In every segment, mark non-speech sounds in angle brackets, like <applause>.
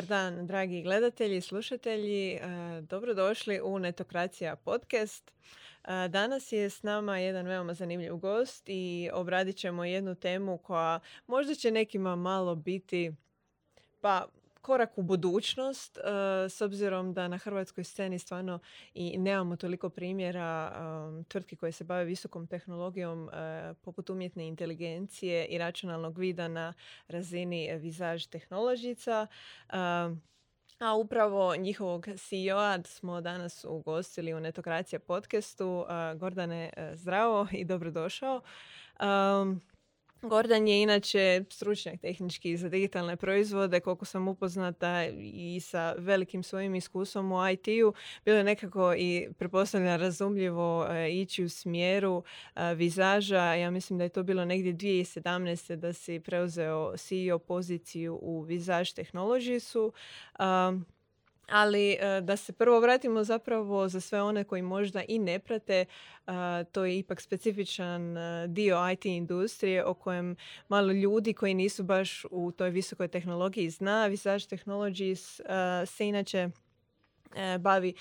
Dobar dan, dragi gledatelji i slušatelji. E, dobrodošli u Netokracija podcast. E, danas je s nama jedan veoma zanimljiv gost i obradit ćemo jednu temu koja možda će nekima malo biti pa korak u budućnost e, s obzirom da na hrvatskoj sceni stvarno i nemamo toliko primjera tvrtki koje se bave visokom tehnologijom poput umjetne inteligencije i računalnog vida na razini Visage tehnoložica. A upravo njihovog CEO-a smo danas ugostili u Netokracija podcastu. Gordane, e, zdravo i dobrodošao. Gordan je inače stručnjak tehnički za digitalne proizvode, koliko sam upoznata i sa velikim svojim iskustvom u IT-u. Bilo je nekako i prepostavljeno razumljivo e, ići u smjeru e, vizaža. Ja mislim da je to bilo negdje 2017. da si preuzeo CEO poziciju u Visage Technologiesu. Ali e, da se prvo vratimo zapravo za sve one koji možda i ne prate, e, to je ipak specifičan e, dio IT industrije o kojem malo ljudi koji nisu baš u toj visokoj tehnologiji zna. Visage Technologies se inače bavi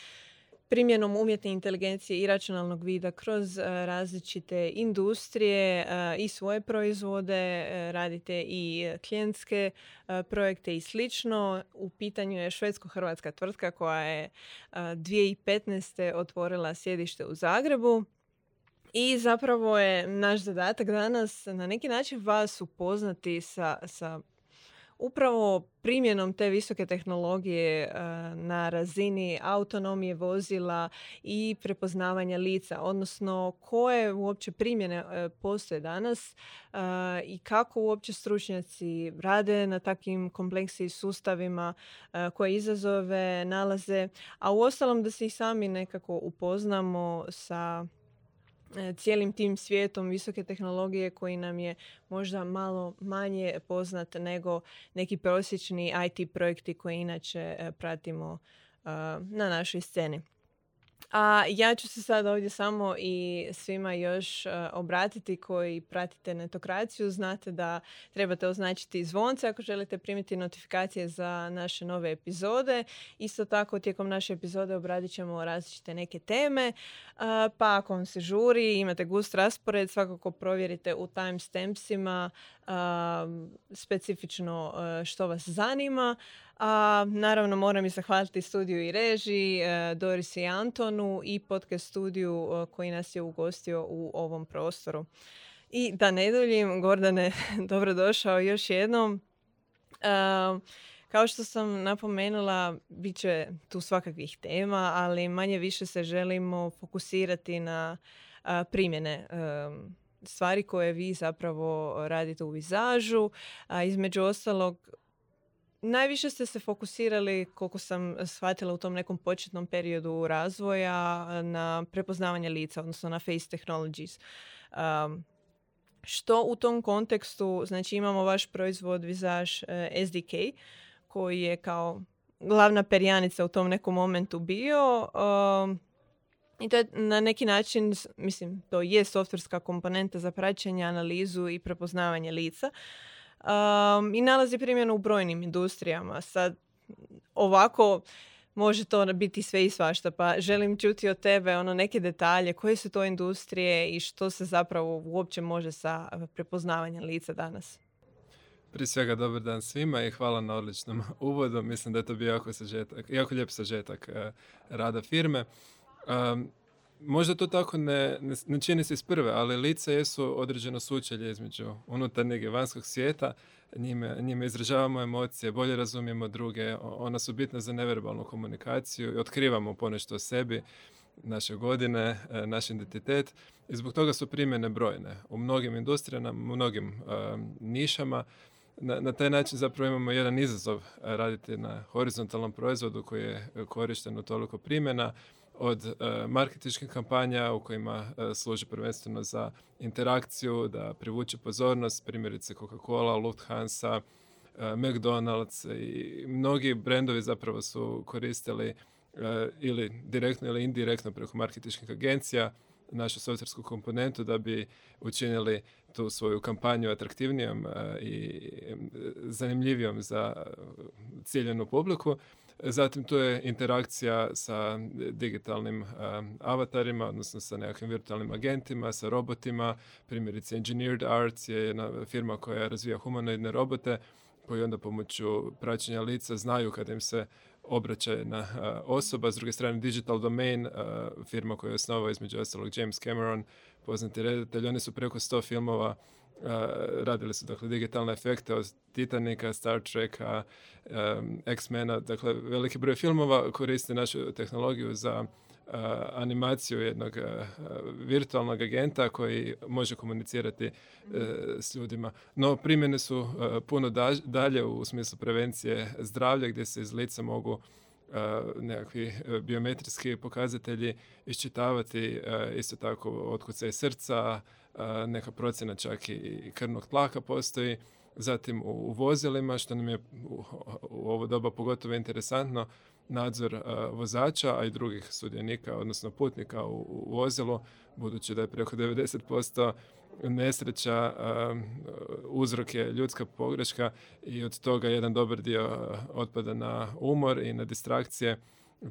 primjenom umjetne inteligencije i računalnog vida kroz e, različite industrije e, i svoje proizvode, e, radite i klijentske projekte i slično. U pitanju je švedsko-hrvatska tvrtka koja je 2015. otvorila sjedište u Zagrebu. I zapravo je naš zadatak danas na neki način vas upoznati sa, sa upravo primjenom te visoke tehnologije e, na razini autonomije vozila i prepoznavanja lica, odnosno koje uopće primjene e, postoje danas e, i kako uopće stručnjaci rade na takvim kompleksnim sustavima, koje izazove nalaze, a u ostalom da se i sami nekako upoznamo sa cijelim tim svijetom visoke tehnologije koji nam je možda malo manje poznat nego neki prosječni IT projekti koje inače e, pratimo e, na našoj sceni. A ja ću se sad ovdje samo i svima još uh, obratiti koji pratite netokraciju. Znate da trebate označiti zvonce ako želite primiti notifikacije za naše nove epizode. Isto tako tijekom naše epizode obradit ćemo različite neke teme. Pa ako vam se žuri, imate gust raspored, svakako provjerite u timestampsima uh, specifično što vas zanima. A, naravno moram i zahvaliti studiju i režiji, e, Doris i Antonu i podcast studiju e, koji nas je ugostio u ovom prostoru. I da ne duljim, Gordane, <laughs> dobrodošao još jednom. E, kao što sam napomenula, bit će tu svakakvih tema, ali manje više se želimo fokusirati na primjene stvari koje vi zapravo radite u vizažu. A između ostalog, Najviše ste se fokusirali, koliko sam shvatila u tom nekom početnom periodu razvoja, na prepoznavanje lica, odnosno na face technologies. Um, što u tom kontekstu, znači imamo vaš proizvod uh, eh, SDK, koji je kao glavna perjanica u tom nekom momentu bio. Um, I to je na neki način, mislim, to je softverska komponenta za praćenje, analizu i prepoznavanje lica um, i nalazi primjenu u brojnim industrijama. Sad, ovako može to biti sve i svašta, pa želim čuti od tebe ono neke detalje, koje su to industrije i što se zapravo uopće može sa prepoznavanjem lica danas. Prije svega dobar dan svima i hvala na odličnom <laughs> uvodu. Mislim da je to bio jako, sažetak, jako lijep sažetak uh, rada firme. Um, Možda to tako ne, ne, čini se iz prve, ali lice jesu određeno sučelje između unutarnjeg i vanjskog svijeta. Njime, njime izražavamo emocije, bolje razumijemo druge, ona su bitna za neverbalnu komunikaciju i otkrivamo ponešto o sebi, naše godine, e, naš identitet i zbog toga su primjene brojne. U mnogim industrijama, u mnogim uh, nišama, na, na taj način zapravo imamo jedan izazov raditi na horizontalnom proizvodu koji je korišten u toliko primjena, od uh, marketinških kampanja u kojima uh, služi prvenstveno za interakciju, da privuče pozornost, primjerice Coca-Cola, Lufthansa, uh, McDonald's i mnogi brendovi zapravo su koristili ili direktno ili indirektno preko marketinških agencija našu softversku komponentu da bi učinili tu svoju kampanju atraktivnijom i zanimljivijom za ciljenu publiku. Zatim tu je interakcija sa digitalnim avatarima, odnosno sa nekakvim virtualnim agentima, sa robotima. Primjerice Engineered Arts je jedna firma koja razvija humanoidne robote koji onda pomoću praćenja lica znaju kada im se obraća jedna osoba. S druge strane Digital Domain, firma koju je osnovao između ostalog James Cameron, poznati redatelj. Oni su preko 100 filmova radili su dakle digitalne efekte od Titanika, Star Treka, X-mena, dakle veliki broj filmova koriste našu tehnologiju za animaciju jednog virtualnog agenta koji može komunicirati e, s ljudima. No primjene su puno dalje u smislu prevencije zdravlja gdje se iz lica mogu nekakvi e, biometrijski pokazatelji iščitavati isto tako otkucaj srca, neka procjena čak i krvnog tlaka postoji. Zatim u vozilima, što nam je u ovo doba pogotovo interesantno, nadzor vozača, a i drugih sudionika, odnosno putnika u, vozilu, budući da je preko 90% nesreća uzrok je ljudska pogreška i od toga jedan dobar dio otpada na umor i na distrakcije.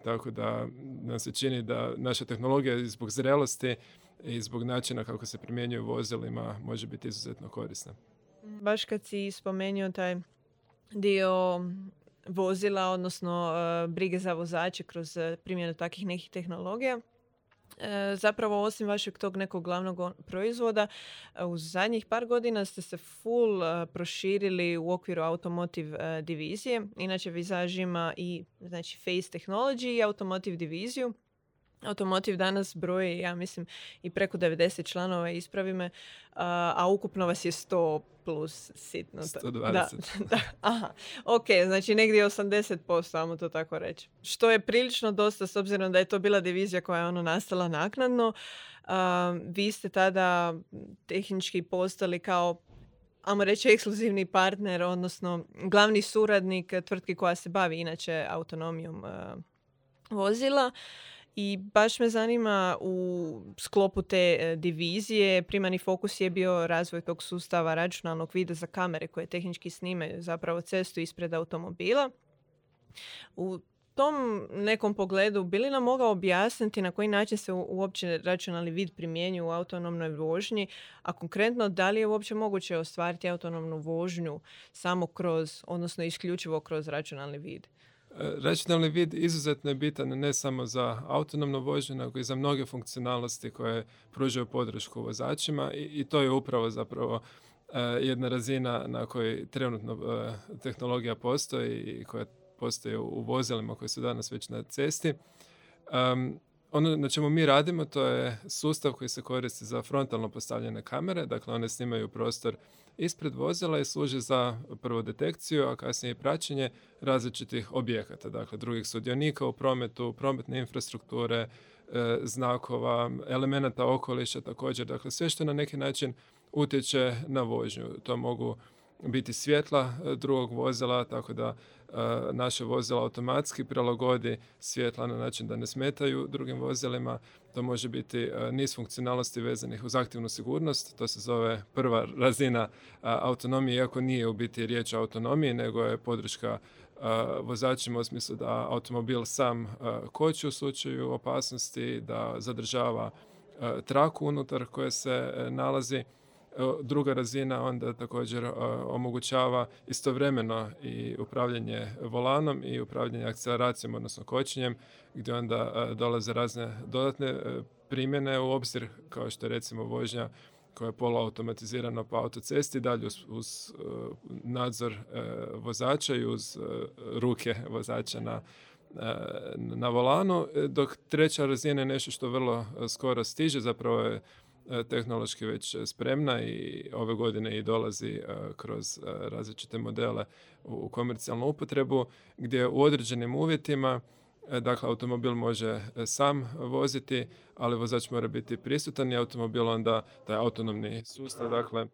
Tako da nam se čini da naša tehnologija zbog zrelosti i zbog načina kako se primjenjuje vozilima može biti izuzetno korisna. Baš kad si spomenuo taj dio vozila, odnosno uh, brige za vozače kroz uh, primjenu takvih nekih tehnologija, e, zapravo osim vašeg tog nekog glavnog proizvoda, u zadnjih par godina ste se full proširili u okviru automotive divizije. Inače, Visage ima i znači, Face Technology i automotive diviziju Automotiv danas broji, ja mislim, i preko 90 članova, ispravi me, a, ukupno vas je 100 plus sitno. 120. Da, <laughs> da, aha, ok, znači negdje 80%, samo to tako reći. Što je prilično dosta, s obzirom da je to bila divizija koja je ono nastala naknadno. vi ste tada tehnički postali kao ajmo reći ekskluzivni partner, odnosno glavni suradnik tvrtki koja se bavi inače autonomijom vozila. I baš me zanima u sklopu te e, divizije, primani fokus je bio razvoj tog sustava računalnog vida za kamere koje tehnički snimaju zapravo cestu ispred automobila. U tom nekom pogledu bili nam mogao objasniti na koji način se uopće računalni vid primjenjuje u autonomnoj vožnji, a konkretno da li je uopće moguće ostvariti autonomnu vožnju samo kroz, odnosno isključivo kroz računalni vid? Računalni vid izuzetno je bitan ne samo za autonomnu vožnju, nego i za mnoge funkcionalnosti koje pružaju podršku vozačima i, to je upravo zapravo e, jedna razina na kojoj trenutno e, tehnologija postoji i koja postoji u vozilima koji su danas već na cesti. ono na čemu mi radimo to je sustav koji se koristi za frontalno postavljene kamere, dakle one snimaju prostor ispred vozila i služi za prvo detekciju, a kasnije i praćenje različitih objekata, dakle drugih sudionika u prometu, prometne infrastrukture, e, znakova, elemenata okoliša također, dakle sve što na neki način utječe na vožnju. To mogu biti svjetla e, drugog vozila, tako da e, naše vozila automatski prilagodi svjetla na način da ne smetaju drugim vozilima. To može biti e, niz funkcionalnosti vezanih uz aktivnu sigurnost. To se zove prva razina autonomije, iako nije u biti riječ o autonomiji, nego je podrška vozačima u smislu da automobil sam koči u slučaju opasnosti, da zadržava traku unutar koje se nalazi Druga razina onda također omogućava istovremeno i upravljanje volanom i upravljanje akceleracijom, odnosno kočenjem, gdje onda dolaze razne dodatne e, primjene u obzir, kao što je recimo vožnja koja je poluautomatizirana po autocesti, dalje uz, e, nadzor e, vozača i uz ruke vozača na, na volanu, dok treća razina je nešto što vrlo skoro stiže, zapravo je E, tehnološki već spremna i ove godine i dolazi e, kroz e, različite modele u komercijalnu upotrebu gdje u određenim uvjetima dakle automobil može sam voziti, ali vozač mora biti prisutan i automobil onda taj autonomni sustav dakle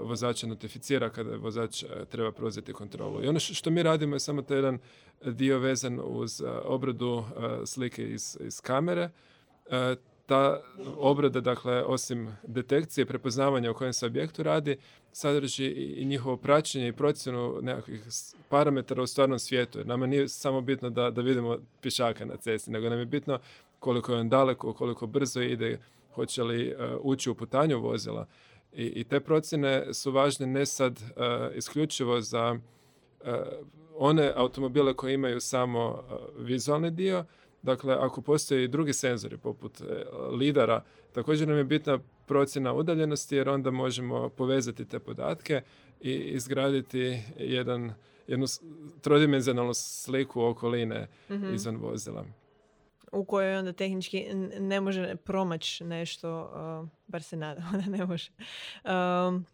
vozača notificira kada vozač treba preuzeti kontrolu. I ono što mi radimo je samo taj jedan dio vezan uz obradu slike iz, iz kamere ta obrada, dakle, osim detekcije, prepoznavanja o kojem se objektu radi, sadrži i njihovo praćenje i procjenu nekakvih parametara u stvarnom svijetu. Jer nama nije samo bitno da, da vidimo pišaka na cesti, nego nam je bitno koliko je on daleko, koliko brzo ide, hoće li uh, ući u putanju vozila. I, I, te procjene su važne ne sad uh, isključivo za uh, one automobile koji imaju samo vizualni dio, Dakle, ako postoje i drugi senzori poput lidara, također nam je bitna procjena udaljenosti jer onda možemo povezati te podatke i izgraditi jedan, jednu trodimenzionalnu sliku okoline mm izvan vozila. U kojoj onda tehnički ne može promaći nešto, uh, bar se nadam <laughs> da ne može. Um,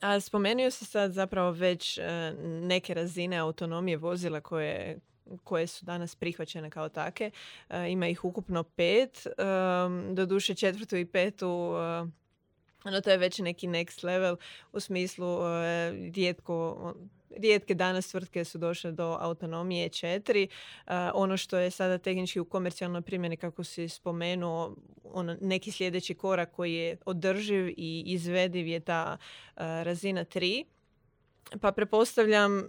a spomenuo se sad zapravo već uh, neke razine autonomije vozila koje, koje su danas prihvaćene kao take. Uh, ima ih ukupno pet. Um, doduše četvrtu i petu no to je već neki next level u smislu uh, rijetko rijetke danas tvrtke su došle do autonomije četiri. Uh, ono što je sada tehnički u komercijalnoj primjeni, kako si spomenuo, ono, neki sljedeći korak koji je održiv i izvediv je ta uh, razina tri. Pa prepostavljam uh,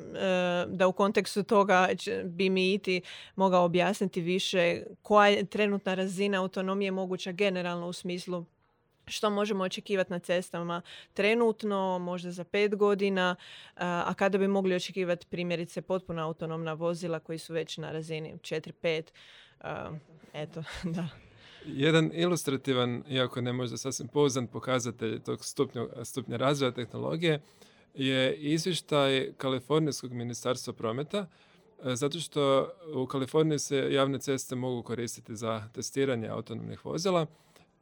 da u kontekstu toga bi mi iti mogao objasniti više koja je trenutna razina autonomije moguća generalno u smislu što možemo očekivati na cestama trenutno, možda za pet godina, a kada bi mogli očekivati primjerice potpuno autonomna vozila koji su već na razini 4-5. Eto, <laughs> da. Jedan ilustrativan, iako ne možda sasvim pouzdan pokazatelj tog stupnja, stupnja razvoja tehnologije je izvještaj Kalifornijskog ministarstva prometa, e, zato što u Kaliforniji se javne ceste mogu koristiti za testiranje autonomnih vozila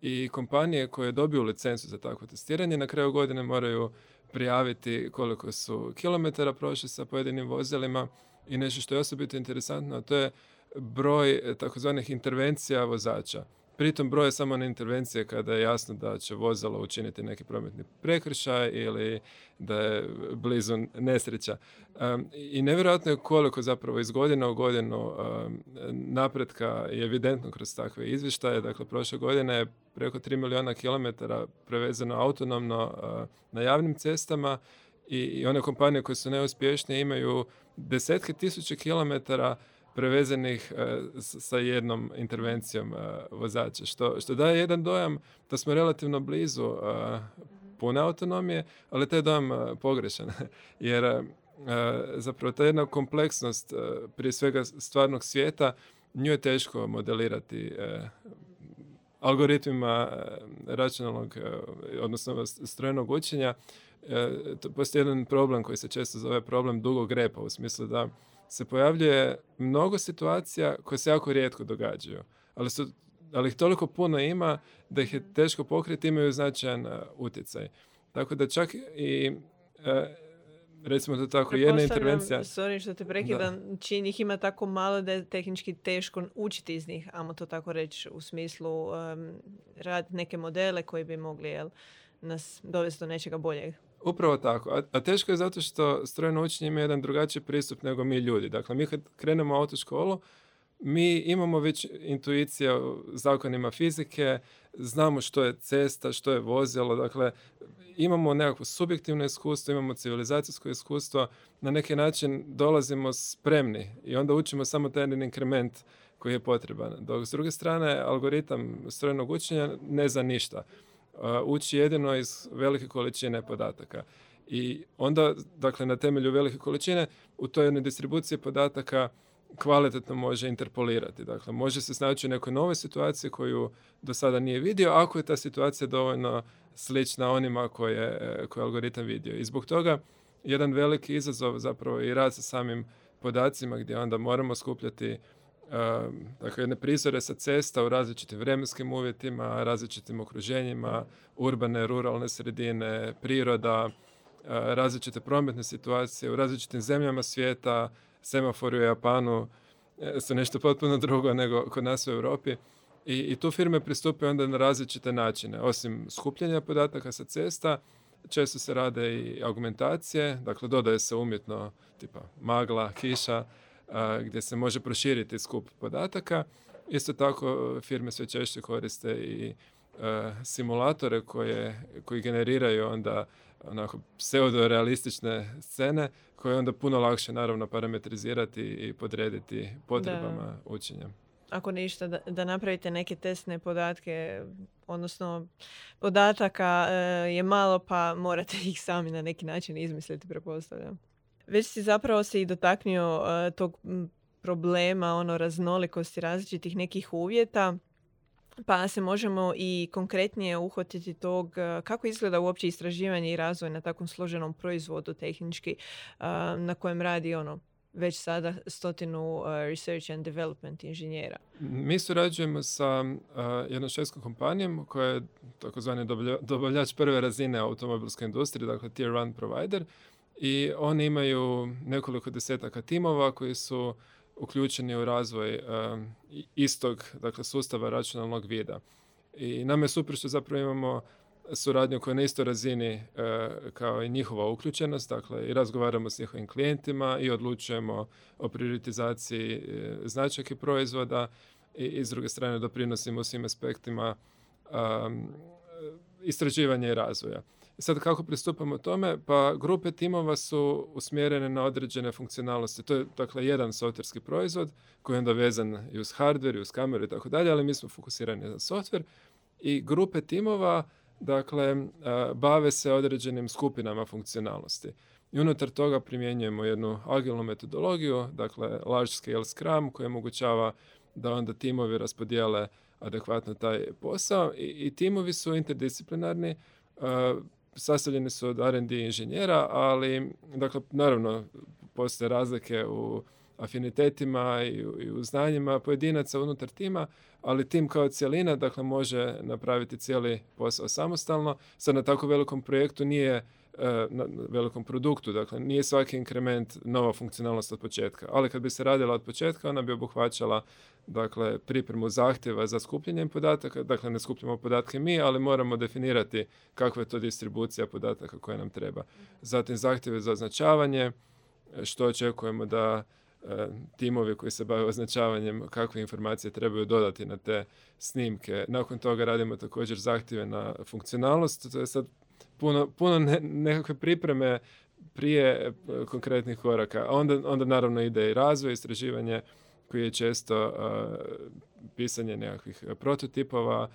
i kompanije koje dobiju licencu za takvo testiranje na kraju godine moraju prijaviti koliko su kilometara prošli sa pojedinim vozilima i nešto što je osobito interesantno, to je broj takozvanih intervencija vozača. Pritom broje samo na intervencije kada je jasno da će vozilo učiniti neki prometni prekršaj ili da je blizu nesreća. I nevjerojatno je koliko zapravo iz godine u godinu napretka je evidentno kroz takve izvještaje. Dakle, prošle godine je preko 3 milijuna kilometara prevezeno autonomno na javnim cestama i one kompanije koje su neuspješnije imaju desetke tisuće kilometara prevezenih e, sa jednom intervencijom e, vozača, što, što daje jedan dojam da smo relativno blizu e, pune autonomije, ali taj dojam pogrešan, <laughs> jer zapravo ta jedna kompleksnost prije svega stvarnog svijeta nju je teško modelirati algoritmima računalnog, odnosno strojenog učenja. Postoji jedan problem koji se često zove problem dugog repa, u smislu da se pojavljuje mnogo situacija koje se jako rijetko događaju, ali, su, ali ih toliko puno ima da ih je teško pokriti, imaju značajan uh, utjecaj. Tako da čak i uh, recimo to tako, jedna intervencija... Sorry što te prekidam, čini ih ima tako malo da je tehnički teško učiti iz njih, amo to tako reći, u smislu um, raditi neke modele koji bi mogli jel, nas dovesti do nečega boljeg. Upravo tako. A, teško je zato što strojno učenje ima jedan drugačiji pristup nego mi ljudi. Dakle, mi kad krenemo u autoškolu, mi imamo već intuicija u zakonima fizike, znamo što je cesta, što je vozilo, dakle, imamo nekakvo subjektivno iskustvo, imamo civilizacijsko iskustvo, na neki način dolazimo spremni i onda učimo samo taj jedan inkrement koji je potreban. Dok s druge strane, algoritam strojnog učenja ne zna ništa uči jedino iz velike količine podataka. I onda, dakle, na temelju velike količine, u toj jednoj distribuciji podataka kvalitetno može interpolirati. Dakle, može se snaći u nekoj novoj situaciji koju do sada nije vidio, ako je ta situacija dovoljno slična onima koje, koje je algoritam vidio. I zbog toga jedan veliki izazov zapravo i rad sa samim podacima gdje onda moramo skupljati dakle, jedne prizore sa cesta u različitim vremenskim uvjetima, različitim okruženjima, urbane, ruralne sredine, priroda, različite prometne situacije u različitim zemljama svijeta, semafori u Japanu e, su nešto potpuno drugo nego kod nas u Europi. I, i tu firme pristupaju onda na različite načine. Osim skupljanja podataka sa cesta, često se rade i augmentacije, dakle dodaje se umjetno tipa magla, kiša, gdje se može proširiti skup podataka. Isto tako firme sve češće koriste i simulatore koje, koji generiraju onda onako pseudo-realistične scene koje onda puno lakše naravno parametrizirati i podrediti potrebama učenja ako ništa, da, da napravite neke testne podatke, odnosno podataka e, je malo pa morate ih sami na neki način izmisliti, prepostavljam. Već si zapravo se i dotaknio e, tog problema, ono raznolikosti različitih nekih uvjeta. Pa se možemo i konkretnije uhvatiti tog e, kako izgleda uopće istraživanje i razvoj na takvom složenom proizvodu tehnički na kojem radi ono već sada stotinu uh, research and development inženjera. Mi surađujemo sa uh, jednom švedskom kompanijom koja je takozvani dobavljač prve razine automobilske industrije, dakle tier one provider i oni imaju nekoliko desetaka timova koji su uključeni u razvoj uh, istog dakle, sustava računalnog vida. I nam je super što zapravo imamo suradnju koja je na istoj razini e, kao i njihova uključenost, dakle i razgovaramo s njihovim klijentima i odlučujemo o prioritizaciji e, značajke proizvoda i, i s druge strane doprinosimo svim aspektima um, istraživanja i razvoja. Sad kako pristupamo tome? Pa grupe timova su usmjerene na određene funkcionalnosti. To je dakle jedan softverski proizvod koji je onda vezan i uz hardware i uz kameru i tako dalje, ali mi smo fokusirani na softver i grupe timova dakle, e, bave se određenim skupinama funkcionalnosti. I unutar toga primjenjujemo jednu agilnu metodologiju, dakle large scale scrum koji omogućava da onda timovi raspodijele adekvatno taj posao i, i timovi su interdisciplinarni, uh, sastavljeni su od R&D inženjera, ali dakle naravno postoje razlike u afinitetima i u, i u znanjima pojedinaca unutar tima, ali tim kao cjelina dakle, može napraviti cijeli posao samostalno. Sad na tako velikom projektu nije na velikom produktu, dakle nije svaki inkrement nova funkcionalnost od početka, ali kad bi se radila od početka, ona bi obuhvaćala dakle, pripremu zahtjeva za skupljenjem podataka, dakle ne skupljamo podatke mi, ali moramo definirati kakva je to distribucija podataka koja nam treba. Zatim zahtjeve za označavanje, što očekujemo da E, timovi koji se bave označavanjem kakve informacije trebaju dodati na te snimke. Nakon toga radimo također zahtjeve na funkcionalnost. To je sad puno, puno nekakve pripreme prije e, konkretnih koraka. Onda, onda naravno ide i razvoj, istraživanje koji je često uh, pisanje nekakvih prototipova,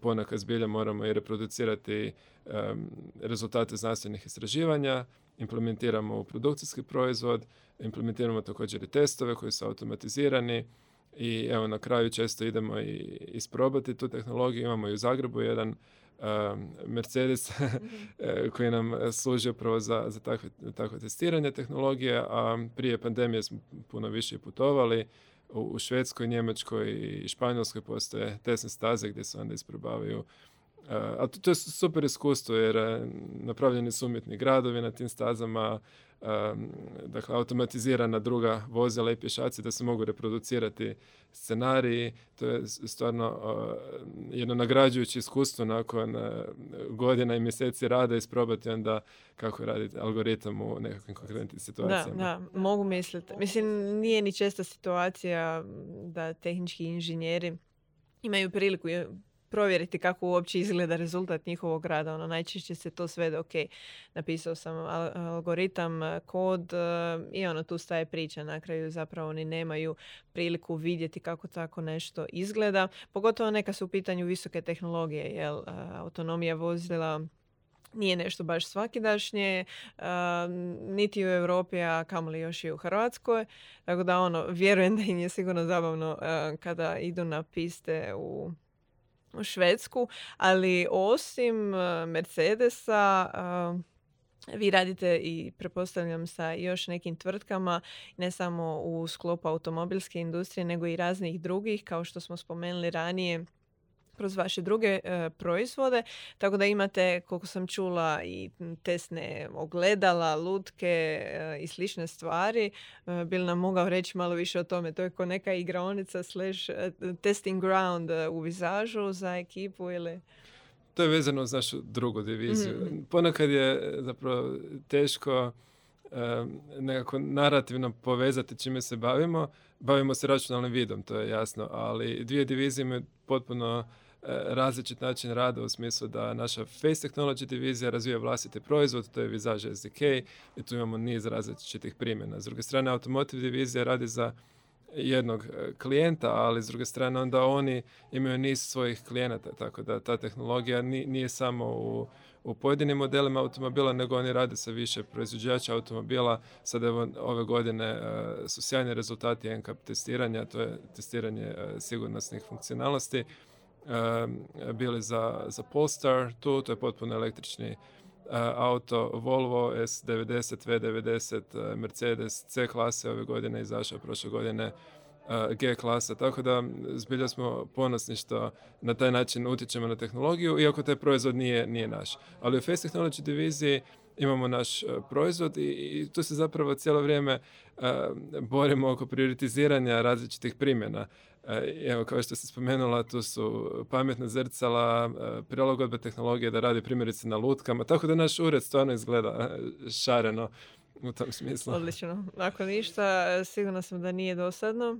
ponekad zbilja moramo i reproducirati um, rezultate znanstvenih istraživanja, implementiramo u produkcijski proizvod, implementiramo također i testove koji su automatizirani i evo na kraju često idemo i isprobati tu tehnologiju. Imamo i u Zagrebu jedan Mercedes <laughs> mhm. e, koji nam služi upravo za, za takve, takve testiranje tehnologije, a prije pandemije smo puno više putovali. U, u Švedskoj, Njemačkoj i Španjolskoj postoje tesne staze gdje se onda isprobavaju a to, to je super iskustvo jer e, napravljeni su umjetni gradovi na tim stazama, dakle automatizirana druga vozila i pješaci da se mogu reproducirati scenariji. To je stvarno jedno nagrađujuće iskustvo nakon e, godina i mjeseci rada isprobati onda kako raditi algoritam u nekakvim konkretnim situacijama. Da, da, mogu misliti. Mislim, nije ni česta situacija da tehnički inženjeri imaju priliku provjeriti kako uopće izgleda rezultat njihovog rada. Ono, najčešće se to svede, ok, napisao sam algoritam, kod e, i ono, tu staje priča. Na kraju zapravo oni nemaju priliku vidjeti kako tako nešto izgleda. Pogotovo neka su u pitanju visoke tehnologije, jer autonomija vozila nije nešto baš svakidašnje, niti u Europi, a kamoli još i u Hrvatskoj. Tako da ono, vjerujem da im je sigurno zabavno kada idu na piste u u Švedsku, ali osim e, Mercedesa e, vi radite i prepostavljam sa još nekim tvrtkama, ne samo u sklopu automobilske industrije, nego i raznih drugih, kao što smo spomenuli ranije, kroz vaše druge e, proizvode, tako da imate, koliko sam čula, i tesne ogledala, lutke e, i slične stvari. E, Bil nam mogao reći malo više o tome? To je ko neka igraonica slash testing ground u vizažu za ekipu ili... To je vezano uz našu drugu diviziju. mm Ponekad je zapravo teško nekako narativno povezati čime se bavimo. Bavimo se računalnim vidom, to je jasno, ali dvije divizije imaju potpuno različit način rada u smislu da naša Face Technology divizija razvija vlastiti proizvod, to je Visage SDK i tu imamo niz različitih primjena. S druge strane, Automotive divizija radi za jednog e, klijenta, ali s druge strane onda oni imaju niz svojih klijenata, tako da ta tehnologija nije samo u, u pojedinim modelima automobila, nego oni rade sa više proizvođača automobila. Sad evo ove godine e, su sjajni rezultati NCAP testiranja, to je testiranje sigurnosnih funkcionalnosti. Bili za, za Polestar, tu, to je potpuno električni auto Volvo S90, V90, Mercedes C klase ove godine izašao prošle godine G klasa, tako da zbilja smo ponosni što na taj način utječemo na tehnologiju, iako taj proizvod nije, nije naš. Ali u Face Technology diviziji imamo naš proizvod i, i tu se zapravo cijelo vrijeme borimo oko prioritiziranja različitih primjena. Evo, kao što ste spomenula, tu su pametna zrcala, prilagodbe tehnologije da radi primjerice na lutkama, tako da naš ured stvarno izgleda šareno u tom smislu. Odlično. Ako ništa, sigurno sam da nije dosadno.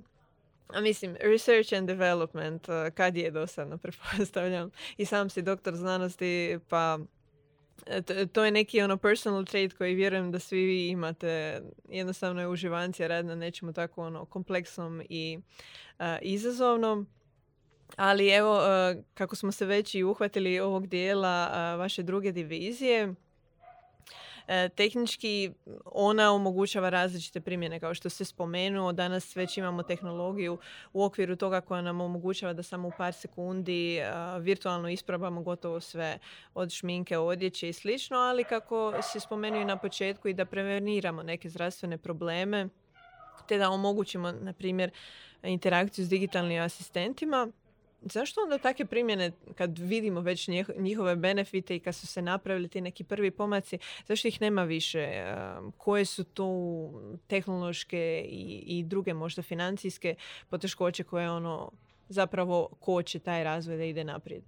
A mislim, research and development, kad je dosadno, <laughs> pretpostavljam. I sam si doktor znanosti, pa to je neki ono personal trait koji vjerujem da svi vi imate. Jednostavno je uživancija rad na nečemu tako ono kompleksnom i izazovnom. Ali evo, kako smo se već i uhvatili ovog dijela vaše druge divizije, E, tehnički ona omogućava različite primjene kao što se spomenuo. Danas već imamo tehnologiju u okviru toga koja nam omogućava da samo u par sekundi virtualno isprobamo gotovo sve od šminke, odjeće i slično, ali kako se spomenuo i na početku i da preveniramo neke zdravstvene probleme te da omogućimo, na primjer, interakciju s digitalnim asistentima zašto onda takve primjene, kad vidimo već njihove benefite i kad su se napravili ti neki prvi pomaci, zašto ih nema više? Koje su tu tehnološke i, i druge možda financijske poteškoće koje ono zapravo koče taj razvoj da ide naprijed?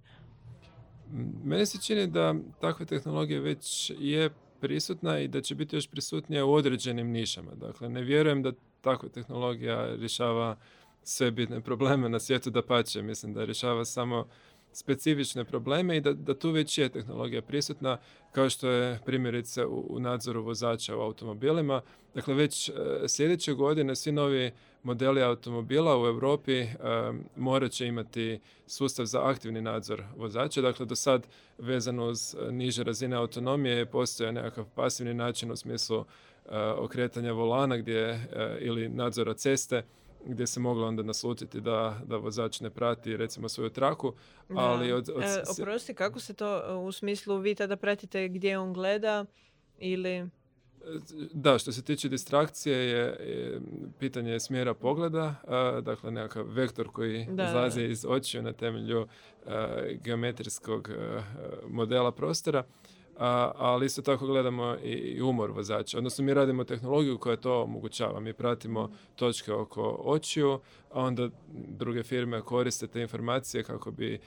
Meni se čini da takva tehnologija već je prisutna i da će biti još prisutnija u određenim nišama. Dakle, ne vjerujem da takva tehnologija rješava sve bitne probleme na svijetu da pače. Mislim da rješava samo specifične probleme i da, da tu već je tehnologija prisutna, kao što je primjerice u, u nadzoru vozača u automobilima. Dakle, već e, sljedeće godine svi novi modeli automobila u Europi e, morat će imati sustav za aktivni nadzor vozača. Dakle, do sad vezano uz niže razine autonomije postoje nekakav pasivni način u smislu e, okretanja volana gdje, ili nadzora ceste gdje se moglo onda naslutiti da, da vozač ne prati recimo svoju traku. Ali od, od... E, oprosti, kako se to u smislu vi tada pratite gdje on gleda ili... Da, što se tiče distrakcije je, pitanje smjera pogleda, dakle nekakav vektor koji da, izlazi iz očiju na temelju geometrijskog modela prostora ali isto tako gledamo i umor vozača. Odnosno mi radimo tehnologiju koja to omogućava. Mi pratimo točke oko očiju, a onda druge firme koriste te informacije kako bi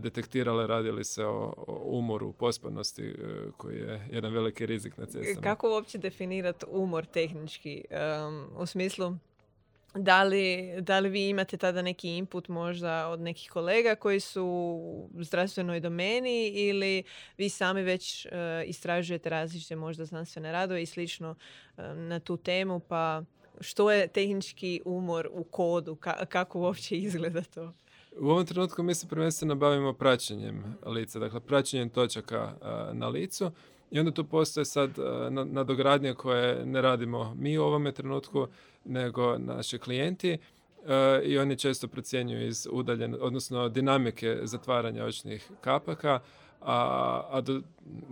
detektirale radili se o, umoru, pospanosti e, koji je jedan veliki rizik na cestama. Kako uopće definirati umor tehnički? u smislu da li, da li vi imate tada neki input možda od nekih kolega koji su u zdravstvenoj domeni ili vi sami već uh, istražujete različite možda znanstvene radove i slično e, na tu temu pa što je tehnički umor u kodu, kako uopće izgleda to? U ovom trenutku mi se prvenstveno bavimo praćenjem lica, dakle praćenjem točaka na licu i onda tu postoje sad nadogradnje koje ne radimo mi u ovome trenutku, nego naši klijenti e, i oni često procjenjuju iz udaljen, odnosno dinamike zatvaranja očnih kapaka, a, a do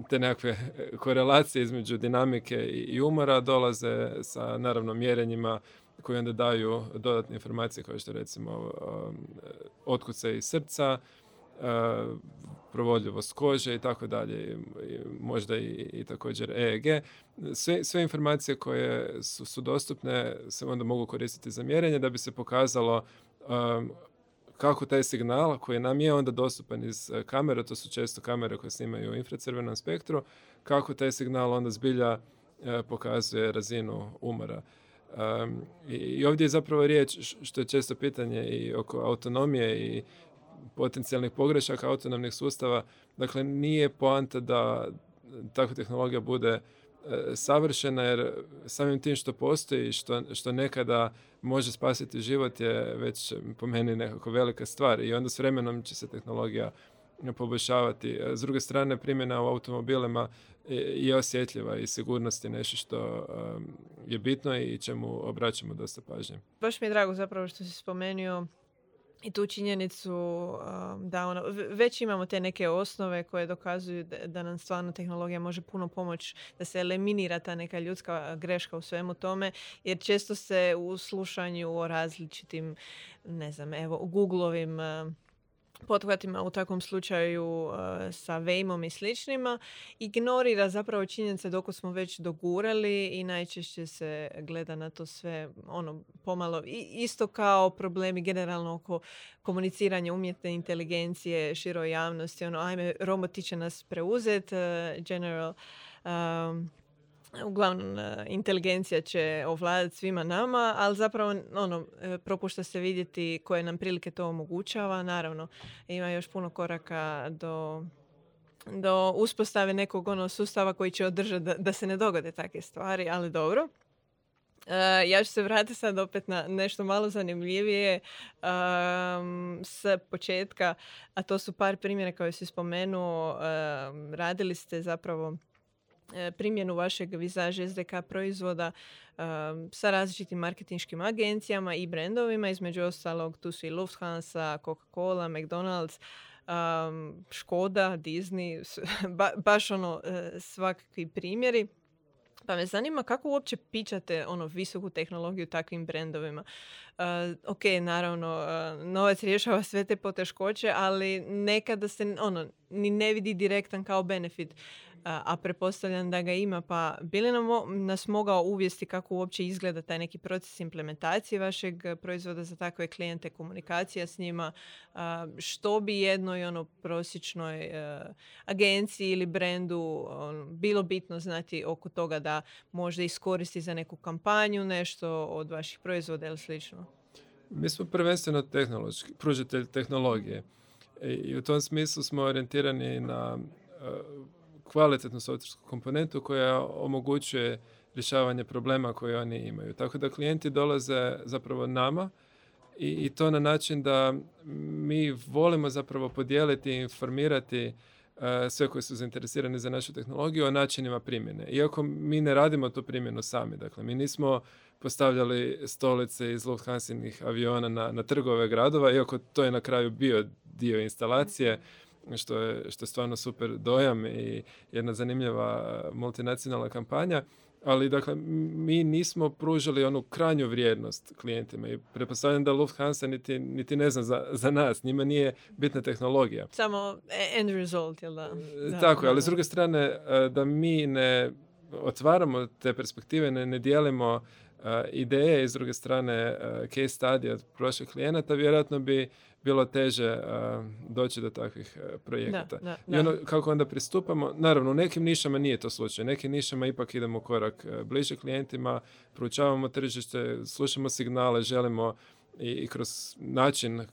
te nekakve korelacije između dinamike i umora dolaze sa naravno mjerenjima koji onda daju dodatne informacije kao što recimo otkuce iz srca, provodljivost kože i tako dalje, možda i, i također EEG. Sve, sve informacije koje su, su dostupne se onda mogu koristiti za mjerenje da bi se pokazalo um, kako taj signal koji nam je onda dostupan iz uh, kamere, to su često kamere koje snimaju u infracrvenom spektru, kako taj signal onda zbilja pokazuje razinu umora. I ovdje je zapravo riječ, što je često pitanje i oko autonomije i potencijalnih pogrešaka autonomnih sustava. Dakle, nije poanta da takva tehnologija bude e, savršena jer samim tim što postoji, što, što nekada može spasiti život je već po meni nekako velika stvar i onda s vremenom će se tehnologija poboljšavati. S druge strane, primjena u automobilima je osjetljiva i sigurnost je nešto što je bitno i čemu obraćamo dosta pažnje. Baš mi je drago zapravo što si spomenuo i tu činjenicu da ono, već imamo te neke osnove koje dokazuju da nam stvarno tehnologija može puno pomoći da se eliminira ta neka ljudska greška u svemu tome jer često se u slušanju o različitim ne znam, evo, Googleovim pothvatima u takvom slučaju uh, sa Vejmom i sličnima ignorira zapravo činjenice dok smo već dogurali i najčešće se gleda na to sve ono pomalo isto kao problemi generalno oko komuniciranja umjetne inteligencije široj javnosti ono ajme roboti će nas preuzet uh, general. Um, uglavnom e, inteligencija će ovladati svima nama, ali zapravo ono, e, propušta se vidjeti koje nam prilike to omogućava. Naravno, ima još puno koraka do do uspostave nekog ono sustava koji će održati da, da se ne dogode takve stvari, ali dobro. E, ja ću se vratiti sad opet na nešto malo zanimljivije um, s početka, a to su par primjera koje si spomenuo. radili ste zapravo primjenu vašeg vizaž SDK proizvoda um, sa različitim marketinškim agencijama i brendovima. Između ostalog tu su i Lufthansa, Coca-Cola, McDonald's, Škoda, Disney, <laughs> baš ono uh, svakakvi primjeri. Pa me zanima kako uopće pičate ono visoku tehnologiju takvim brendovima. Uh, ok, naravno, uh, novac rješava sve te poteškoće, ali nekada se ono, ni ne vidi direktan kao benefit a pretpostavljam da ga ima, pa bili nam nas mogao uvijesti kako uopće izgleda taj neki proces implementacije vašeg proizvoda za takve klijente, komunikacija s njima, što bi jednoj ono prosječnoj e, agenciji ili brendu ono, bilo bitno znati oko toga da možda iskoristi za neku kampanju nešto od vaših proizvoda ili slično? Mi smo prvenstveno tehnološki, pružatelj tehnologije i u tom smislu smo orijentirani na e, kvalitetnu softwarsku komponentu koja omogućuje rješavanje problema koje oni imaju. Tako da klijenti dolaze zapravo nama i, i to na način da mi volimo zapravo podijeliti i informirati uh, sve koji su zainteresirani za našu tehnologiju o načinima primjene. Iako mi ne radimo tu primjenu sami, dakle mi nismo postavljali stolice iz Lufthansinih aviona na, na trgove gradova, iako to je na kraju bio dio instalacije što je, što je stvarno super dojam i jedna zanimljiva multinacionalna kampanja. Ali, dakle, mi nismo pružili onu krajnju vrijednost klijentima i pretpostavljam da Lufthansa niti, niti ne zna za, za nas. Njima nije bitna tehnologija. Samo end result, jel da? E, tako je, ali s druge strane, e, da mi ne otvaramo te perspektive, ne, ne dijelimo e, ideje i s druge strane case study od prošlih klijenata, vjerojatno bi bilo teže doći do takvih uh, projekata. Da, I ono kako onda pristupamo, naravno u nekim nišama nije to slučaj, u nekim nišama ipak idemo korak bliže klijentima, proučavamo tržište, slušamo signale, želimo i, i kroz način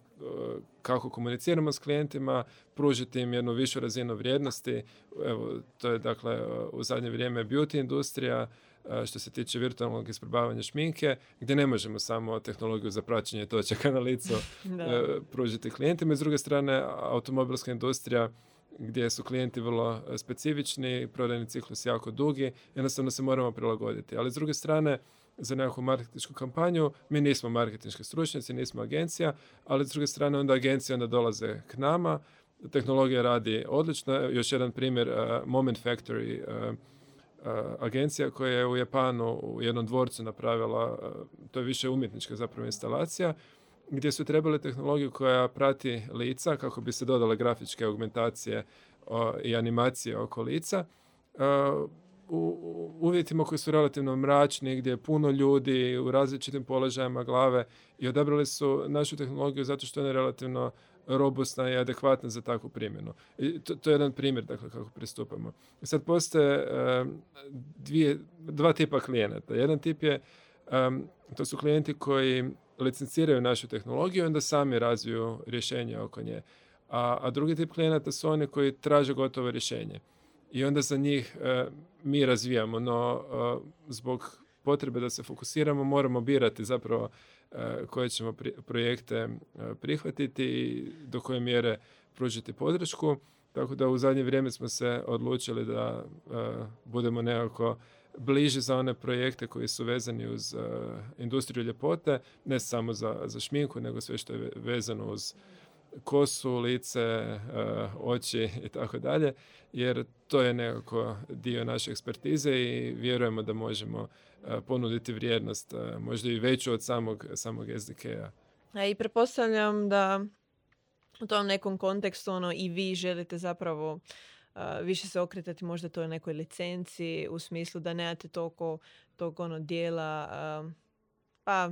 kako komuniciramo s klijentima, pružiti im jednu višu razinu vrijednosti. Evo, to je dakle u zadnje vrijeme beauty industrija, što se tiče virtualnog isprobavanja šminke, gdje ne možemo samo tehnologiju za praćenje točaka na licu <laughs> e, pružiti klijentima. I s druge strane, automobilska industrija gdje su klijenti vrlo e, specifični, prodajni ciklus jako dugi, jednostavno se moramo prilagoditi. Ali s druge strane, za nekakvu marketinšku kampanju, mi nismo marketinški stručnjaci, nismo agencija, ali s druge strane onda agencije onda dolaze k nama, tehnologija radi odlično. Još jedan primjer, Moment Factory, uh, agencija koja je u Japanu u jednom dvorcu napravila, to je više umjetnička zapravo instalacija, gdje su trebali tehnologiju koja prati lica kako bi se dodale grafičke augmentacije i animacije oko lica. u uvjetima koji su relativno mračni, gdje je puno ljudi u različitim položajima glave i odabrali su našu tehnologiju zato što je ona relativno robustna i adekvatna za takvu primjenu. I to, to je jedan primjer dakle, kako pristupamo. sad postoje dvije, dva tipa klijenata. Jedan tip je, to su klijenti koji licenciraju našu tehnologiju i onda sami razviju rješenje oko nje. A, a drugi tip klijenata su oni koji traže gotovo rješenje. I onda za njih mi razvijamo, no zbog potrebe da se fokusiramo moramo birati zapravo e, koje ćemo projekte prihvatiti i do koje mjere pružiti podršku. Tako da u zadnje vrijeme smo se odlučili da budemo nekako bliži za one projekte koji su vezani uz industriju ljepote, ne samo za, za šminku, nego sve što je vezano uz kosu, lice, oči i tako dalje, jer to je nekako dio naše ekspertize i vjerujemo da možemo ponuditi vrijednost možda i veću od samog, samog SDK-a. A i pretpostavljam da u tom nekom kontekstu ono, i vi želite zapravo više se okretati možda toj nekoj licenci u smislu da nemate toliko tog ono dijela pa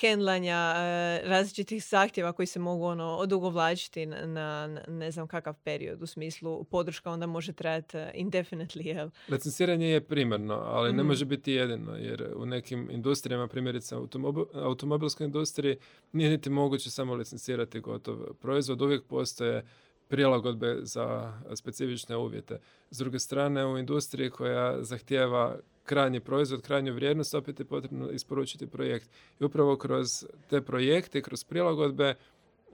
hendlanja e, različitih zahtjeva koji se mogu ono odugovlačiti na, na, ne znam kakav period u smislu podrška onda može trajati e, indefinitely. Jel? Licenciranje je primarno, ali ne mhm. može biti jedino jer u nekim industrijama, primjerice automobil, automobilskoj industriji, nije niti moguće samo licencirati gotov proizvod. Uvijek postoje prilagodbe za specifične uvjete. S druge strane, u industriji koja zahtijeva krajnji proizvod, krajnju vrijednost, opet je potrebno isporučiti projekt. I upravo kroz te projekte, kroz prilagodbe,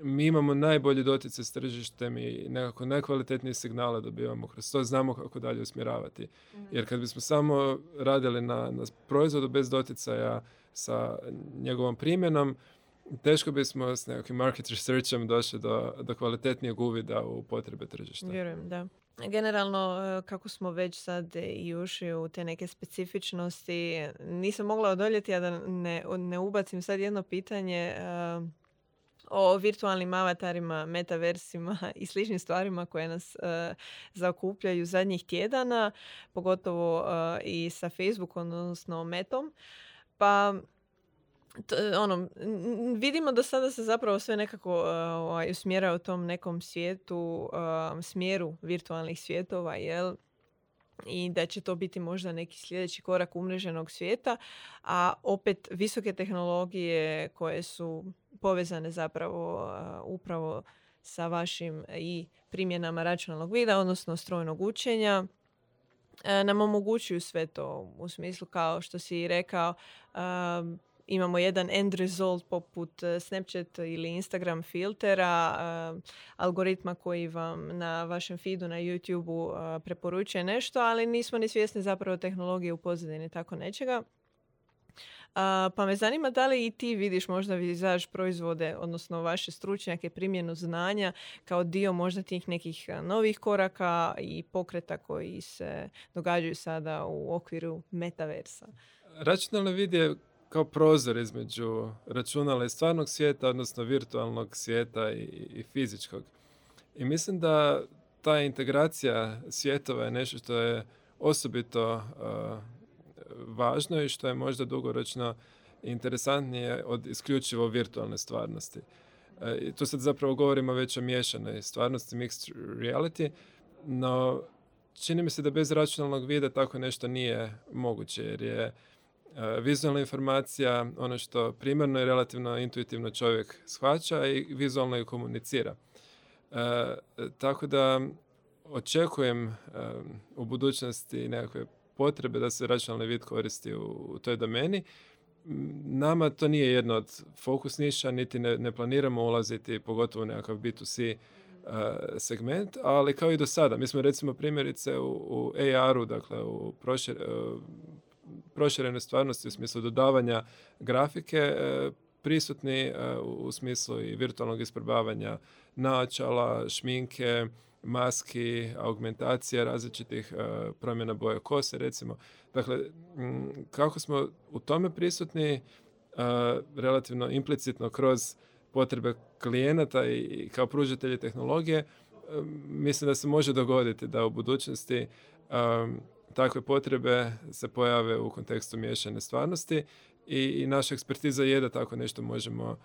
mi imamo najbolji dotice s tržištem i nekako najkvalitetnije signale dobivamo kroz to, znamo kako dalje usmjeravati. Mhm. Jer kad bismo samo radili na, na proizvodu bez doticaja sa njegovom primjenom, teško bismo s nekakvim market researchom došli do, do kvalitetnijeg uvida u potrebe tržišta. Vjerujem, da. Generalno, e, kako smo već sad i ušli u te neke specifičnosti, nisam mogla odoljeti, a da ne, ne ubacim sad jedno pitanje e, o virtualnim avatarima, metaversima <laughs> i sličnim stvarima koje nas uh, zaokupljaju zadnjih tjedana, pogotovo i sa Facebookom, odnosno Metom. Pa ono, vidimo da sada se zapravo sve nekako uh, ovaj, usmjera u tom nekom svijetu, uh, smjeru virtualnih svjetova, jel? i da će to biti možda neki sljedeći korak umreženog svijeta, a opet visoke tehnologije koje su povezane zapravo uh, upravo sa vašim i primjenama računalnog vida, odnosno strojnog učenja, nam omogućuju sve to u smislu kao što si rekao imamo jedan end result poput e, Snapchat ili Instagram filtera, e, algoritma koji vam na vašem feedu na YouTube-u e, preporučuje nešto, ali nismo ni svjesni zapravo tehnologije u pozadini tako nečega. pa me zanima da li i ti vidiš možda vizaž proizvode, odnosno vaše stručnjake, primjenu znanja kao dio možda tih nekih novih koraka i pokreta koji se događaju sada u okviru metaversa. Računalno vid je kao prozor između računala i stvarnog svijeta, odnosno virtualnog svijeta i, i fizičkog. I mislim da ta integracija svjetova je nešto što je osobito uh, važno i što je možda dugoročno interesantnije od isključivo virtualne stvarnosti. Uh, I tu sad zapravo govorimo već o miješanoj stvarnosti, mixed reality, no čini mi se da bez računalnog vida tako nešto nije moguće, jer je vizualna informacija, ono što primarno i relativno intuitivno čovjek shvaća i vizualno ju komunicira. E, tako da očekujem e, u budućnosti nekakve potrebe da se računalni vid koristi u, toj domeni. Nama to nije jedno od fokus niša, niti ne, ne planiramo ulaziti, pogotovo u nekakav B2C segment, ali kao i do sada. Mi smo recimo primjerice u, u AR-u, dakle u prošir, proširene stvarnosti u smislu dodavanja grafike e, prisutni e, u smislu i virtualnog isprobavanja naočala, šminke, maski, augmentacija različitih e, promjena boje kose recimo. Dakle, kako smo u tome prisutni relativno implicitno kroz potrebe klijenata i kao pružatelji tehnologije, mislim da se može dogoditi da u budućnosti takve potrebe se pojave u kontekstu miješane stvarnosti i, i naša ekspertiza je da tako nešto možemo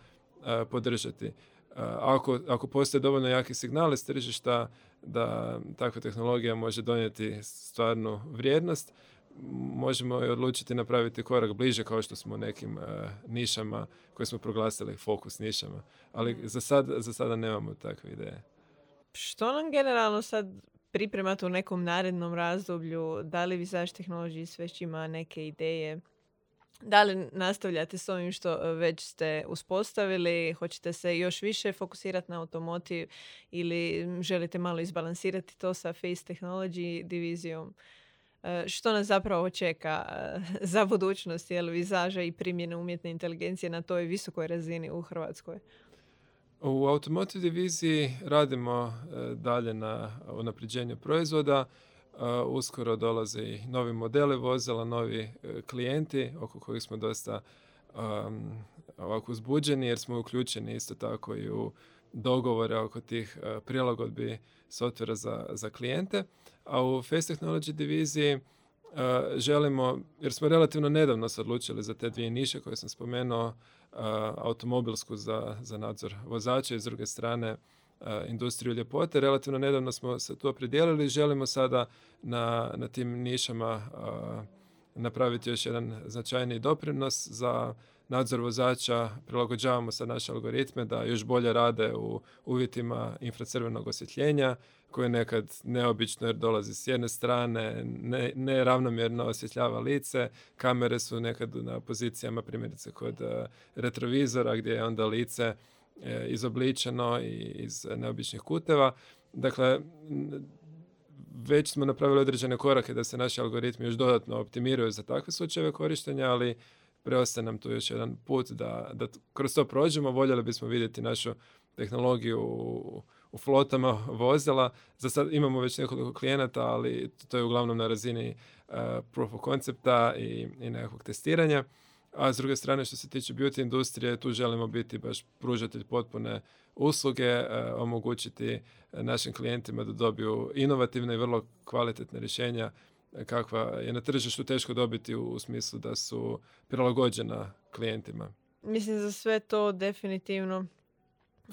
podržati. Ako, ako postoje dovoljno jaki signale s tržišta da takva tehnologija može donijeti stvarnu vrijednost, možemo i odlučiti napraviti korak bliže kao što smo u nekim nišama koje smo proglasili fokus nišama. Ali za, sad, za sada nemamo takve ideje. Što nam generalno sad pripremate u nekom narednom razdoblju? Da li Visage Technologies već ima neke ideje? Da li nastavljate s ovim što e, već ste uspostavili? Hoćete se još više fokusirati na automotiv ili želite malo izbalansirati to sa Face Technology divizijom? E, što nas zapravo čeka e, <laughs> za budućnost jel, vizaža i primjene umjetne inteligencije na toj visokoj razini u Hrvatskoj? U Automotive diviziji radimo dalje na unapređenju proizvoda. Uskoro dolaze i novi modeli vozila, novi e, klijenti oko kojih smo dosta ovako uzbuđeni jer smo uključeni isto tako i u dogovore oko tih e, prilagodbi softvera za, za klijente. A u Face Technology diviziji e, želimo, jer smo relativno nedavno se odlučili za te dvije niše koje sam spomenuo, automobilsku za, za nadzor vozača i s druge strane industriju ljepote. Relativno nedavno smo se to opredijelili i želimo sada na, na tim nišama napraviti još jedan značajni doprinos za nadzor vozača, prilagođavamo sad naše algoritme da još bolje rade u uvjetima infracrvenog osvjetljenja, koje je nekad neobično jer dolazi s jedne strane, ne, neravnomjerno osvjetljava lice, kamere su nekad na pozicijama primjerice kod retrovizora gdje je onda lice E, izobličeno i iz neobičnih kuteva. Dakle, već smo napravili određene korake da se naši algoritmi još dodatno optimiraju za takve slučajeve korištenja, ali preostaje nam tu još jedan put da, da kroz to prođemo. Voljeli bismo vidjeti našu tehnologiju u, u flotama vozila. Za sad imamo već nekoliko klijenata, ali to je uglavnom na razini uh, proof of concepta i, i nekakvog testiranja a s druge strane što se tiče beauty industrije, tu želimo biti baš pružatelj potpune usluge, e, omogućiti našim klijentima da dobiju inovativne i vrlo kvalitetne rješenja e, kakva je na tržištu teško dobiti u, smislu da su prilagođena klijentima. Mislim za sve to definitivno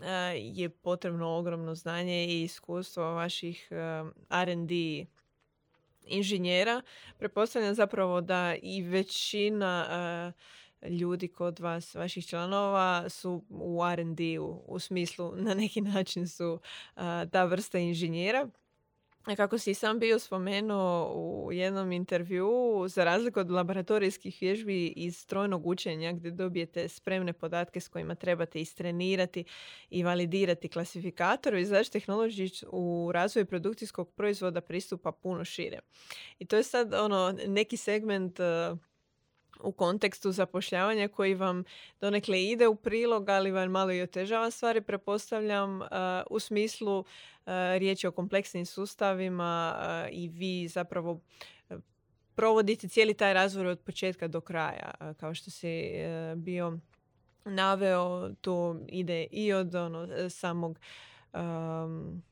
e, je potrebno ogromno znanje i iskustvo vaših R&D inženjera, pretpostavljam zapravo da i većina eh, ljudi kod vas, vaših članova su u R&D-u, u smislu na neki način su uh, ta vrsta inženjera. Kako si sam bio spomenuo u jednom intervju, za razliku od laboratorijskih vježbi iz strojnog učenja gdje dobijete spremne podatke s kojima trebate istrenirati i validirati klasifikator, i Zaš Technology u razvoju produkcijskog proizvoda pristupa puno šire. I to je sad ono neki segment uh, u kontekstu zapošljavanja koji vam donekle ide u prilog, ali vam malo i otežava stvari, prepostavljam uh, u smislu uh, riječi o kompleksnim sustavima uh, i vi zapravo provodite cijeli taj razvoj od početka do kraja. Kao što si bio naveo, to ide i od ono, samog um,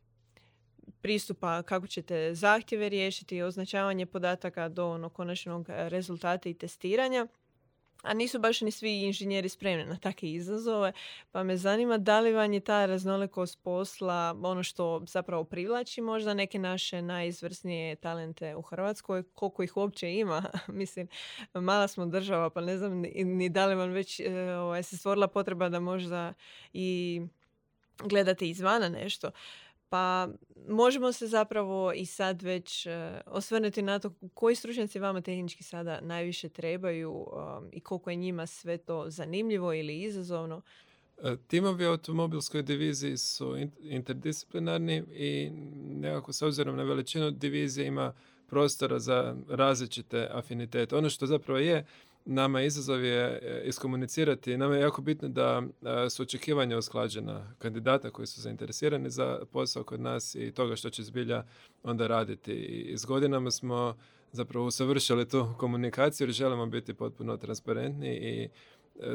pristupa kako ćete zahtjeve riješiti, označavanje podataka do ono konačnog e, rezultata i testiranja. A nisu baš ni svi inženjeri spremni na takve izazove, pa me zanima da li vam je ta raznolikost posla ono što zapravo privlači možda neke naše najizvrsnije talente u Hrvatskoj, koliko ih uopće ima. <laughs> Mislim, mala smo država, pa ne znam ni, ni da li vam već e, ovaj, se stvorila potreba da možda i gledate izvana nešto. Pa možemo se zapravo i sad već uh, osvrnuti na to koji stručnjaci vama tehnički sada najviše trebaju um, i koliko je njima sve to zanimljivo ili izazovno. E, timovi u automobilskoj diviziji su interdisciplinarni i nekako s obzirom na veličinu divizije ima prostora za različite afinitete. Ono što zapravo je nama izazov je e, iskomunicirati. Nama je jako bitno da e, su očekivanja usklađena kandidata koji su zainteresirani za posao kod nas i toga što će zbilja onda raditi. I s godinama smo zapravo usavršili tu komunikaciju jer želimo biti potpuno transparentni i e,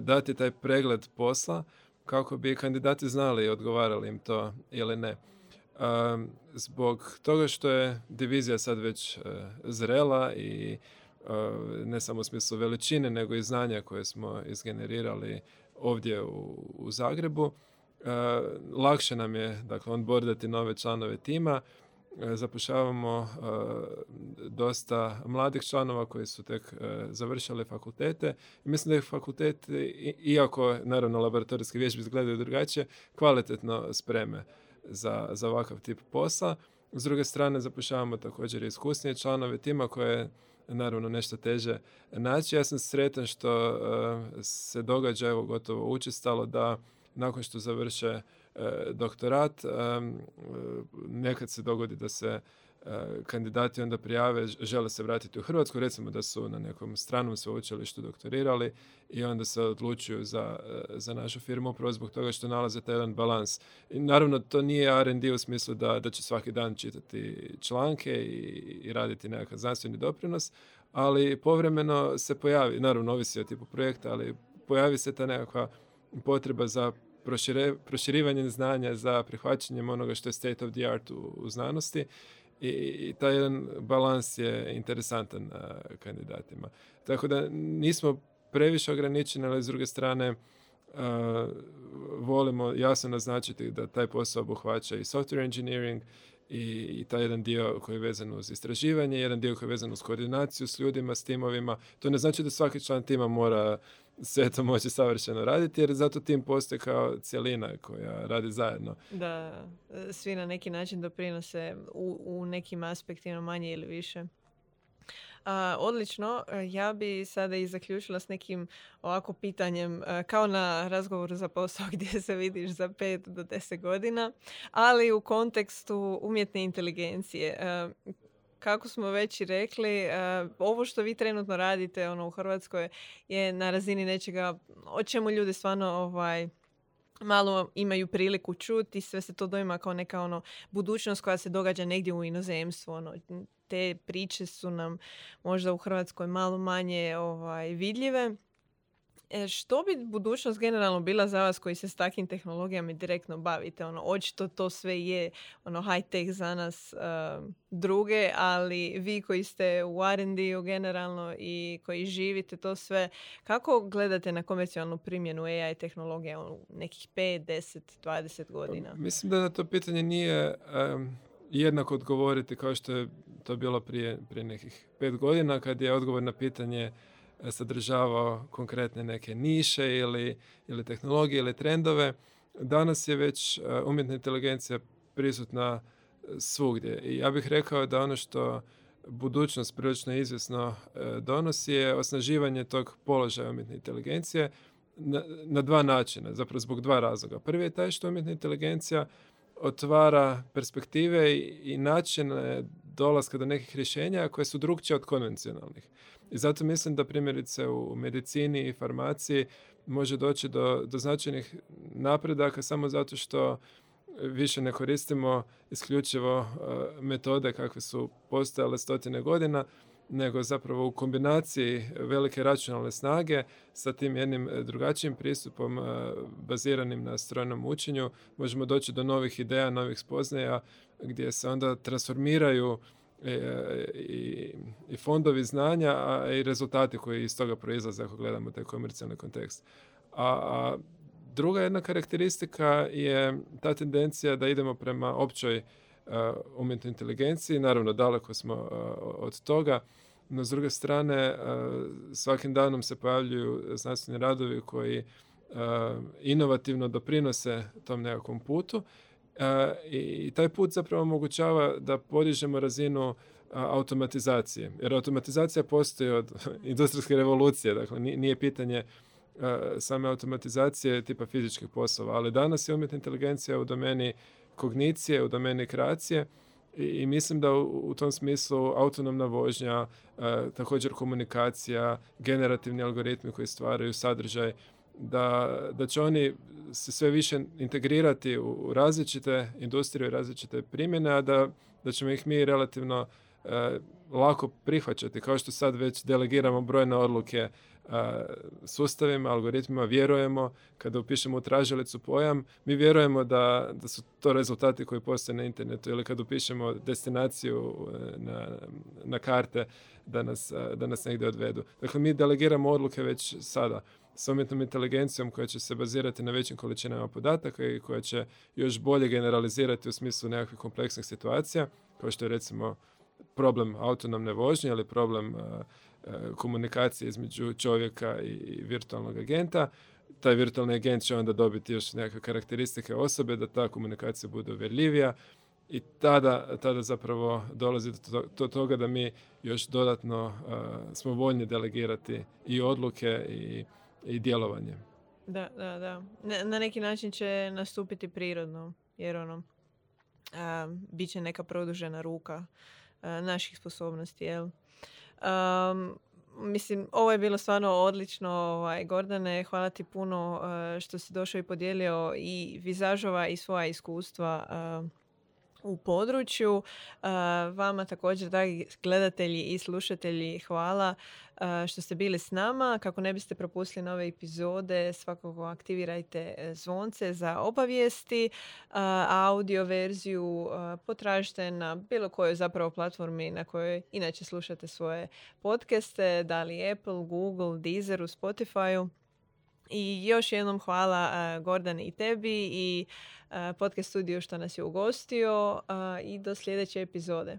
dati taj pregled posla kako bi kandidati znali i odgovarali im to ili ne. zbog toga što je divizija sad već zrela i ne samo u smislu veličine, nego i znanja koje smo izgenerirali ovdje u, Zagrebu. lakše nam je dakle, onboardati nove članove tima. zapošljavamo dosta mladih članova koji su tek završili fakultete. I mislim da je fakultet, iako naravno laboratorijske vježbe izgledaju drugačije, kvalitetno spreme za, za ovakav tip posla. S druge strane, zapošljavamo također iskusnije članove tima koje je naravno nešto teže naći. Ja sam sretan što e, se događa, evo gotovo učestalo, da nakon što završe e, doktorat, e, nekad se dogodi da se kandidati onda prijave, žele se vratiti u Hrvatsku, recimo da su na nekom stranom sveučilištu doktorirali i onda se odlučuju za, e, za našu firmu upravo zbog toga što nalaze taj jedan balans. I naravno, to nije R&D u smislu da, da će svaki dan čitati članke i, i raditi nekakav znanstveni doprinos, ali povremeno se pojavi, naravno ovisi o tipu projekta, ali pojavi se ta nekakva potreba za proširivanje znanja, za prihvaćanjem onoga što je state of the art u, u znanosti i, taj jedan balans je interesantan na kandidatima. Tako da nismo previše ograničeni, ali s druge strane volimo jasno naznačiti da taj posao obuhvaća i software engineering i, i taj jedan dio koji je vezan uz istraživanje, jedan dio koji je vezan uz koordinaciju s ljudima, s timovima. To ne znači da svaki član tima mora sve to moći savršeno raditi, jer zato tim postoji kao cjelina koja radi zajedno. Da, svi na neki način doprinose u, u nekim aspektima manje ili više. A, odlično, ja bi sada i zaključila s nekim ovako pitanjem kao na razgovoru za posao <laughs> gdje se vidiš za 5 do 10 godina, ali u kontekstu umjetne inteligencije kako smo već i rekli, ovo što vi trenutno radite ono, u Hrvatskoj je na razini nečega o čemu ljudi stvarno ovaj, malo imaju priliku čuti sve se to doima kao neka ono budućnost koja se događa negdje u inozemstvu. Ono, te priče su nam možda u Hrvatskoj malo manje ovaj, vidljive. E, što bi budućnost generalno bila za vas koji se s takvim tehnologijama direktno bavite? Ono, očito to sve je ono, high tech za nas uh, druge, ali vi koji ste u R&D-u generalno i koji živite to sve, kako gledate na komercijalnu primjenu AI tehnologija u nekih 5, 10, 20 godina? Mislim da na to pitanje nije jednako odgovoriti kao što je to bilo prije, prije nekih pet godina kad je odgovor na pitanje sadržavao konkretne neke niše ili, ili tehnologije ili trendove. Danas je već e, umjetna inteligencija prisutna e, svugdje. I ja bih rekao da ono što budućnost prilično izvjesno e, donosi je osnaživanje tog položaja umjetne inteligencije na, na dva načina, zapravo zbog dva razloga. Prvi je taj što umjetna inteligencija otvara perspektive i, i načine dolaska do nekih rješenja koje su drugčije od konvencionalnih. I zato mislim da primjerice u medicini i farmaciji može doći do, do značajnih napredaka samo zato što više ne koristimo isključivo uh, metode kakve su postojale stotine godina, nego zapravo u kombinaciji velike računalne snage sa tim jednim drugačijim pristupom uh, baziranim na strojnom učenju možemo doći do novih ideja, novih spoznaja gdje se onda transformiraju E, i, i fondovi znanja, a i rezultati koji iz toga proizlaze ako gledamo taj komercijalni kontekst. A, a druga jedna karakteristika je ta tendencija da idemo prema općoj uh, umjetnoj inteligenciji. Naravno, daleko smo uh, od toga, no s druge strane, svakim danom se pojavljuju znanstveni radovi koji inovativno doprinose tom nekakvom putu i taj put zapravo omogućava da podižemo razinu automatizacije. Jer automatizacija postoji od <laughs> industrijske revolucije, dakle nije pitanje same automatizacije tipa fizičkih poslova, ali danas je umjetna inteligencija u domeni kognicije, u domeni kreacije i, mislim da u, tom smislu autonomna vožnja, također komunikacija, generativni algoritmi koji stvaraju sadržaj, da, da će oni se sve više integrirati u različite industrije i različite primjene, a da, da ćemo ih mi relativno lako prihvaćati. Kao što sad već delegiramo brojne odluke sustavima, algoritmima, vjerujemo, kada upišemo u tražilicu pojam, mi vjerujemo da, da su to rezultati koji postoje na internetu ili kada upišemo destinaciju e, na, na karte da nas, da nas negdje odvedu. Dakle, mi delegiramo odluke već sada s umjetnom inteligencijom koja će se bazirati na većim količinama podataka i koja će još bolje generalizirati u smislu nekakvih kompleksnih situacija, kao što je recimo problem autonomne vožnje ili problem komunikacije između čovjeka i virtualnog agenta. Taj virtualni agent će onda dobiti još neke karakteristike osobe da ta komunikacija bude uvjerljivija i tada, tada zapravo dolazi do toga da mi još dodatno e, smo voljni delegirati i odluke i, i djelovanje. Da, da, da. Na, neki način će nastupiti prirodno, jer ono, bit će neka produžena ruka naših sposobnosti, jel? Um, mislim, ovo je bilo stvarno odlično, ovaj, Gordane, hvala ti puno uh, što si došao i podijelio i vizažova i svoja iskustva u području. Vama također, dragi gledatelji i slušatelji, hvala što ste bili s nama. Kako ne biste propustili nove epizode, svakako aktivirajte e, zvonce za obavijesti. Audio verziju potražite na bilo kojoj zapravo platformi na kojoj inače slušate svoje podcaste, da li Apple, Google, Deezeru, Spotify-u. I još jednom hvala Gordan i tebi i podcast studiju što nas je ugostio i do sljedeće epizode.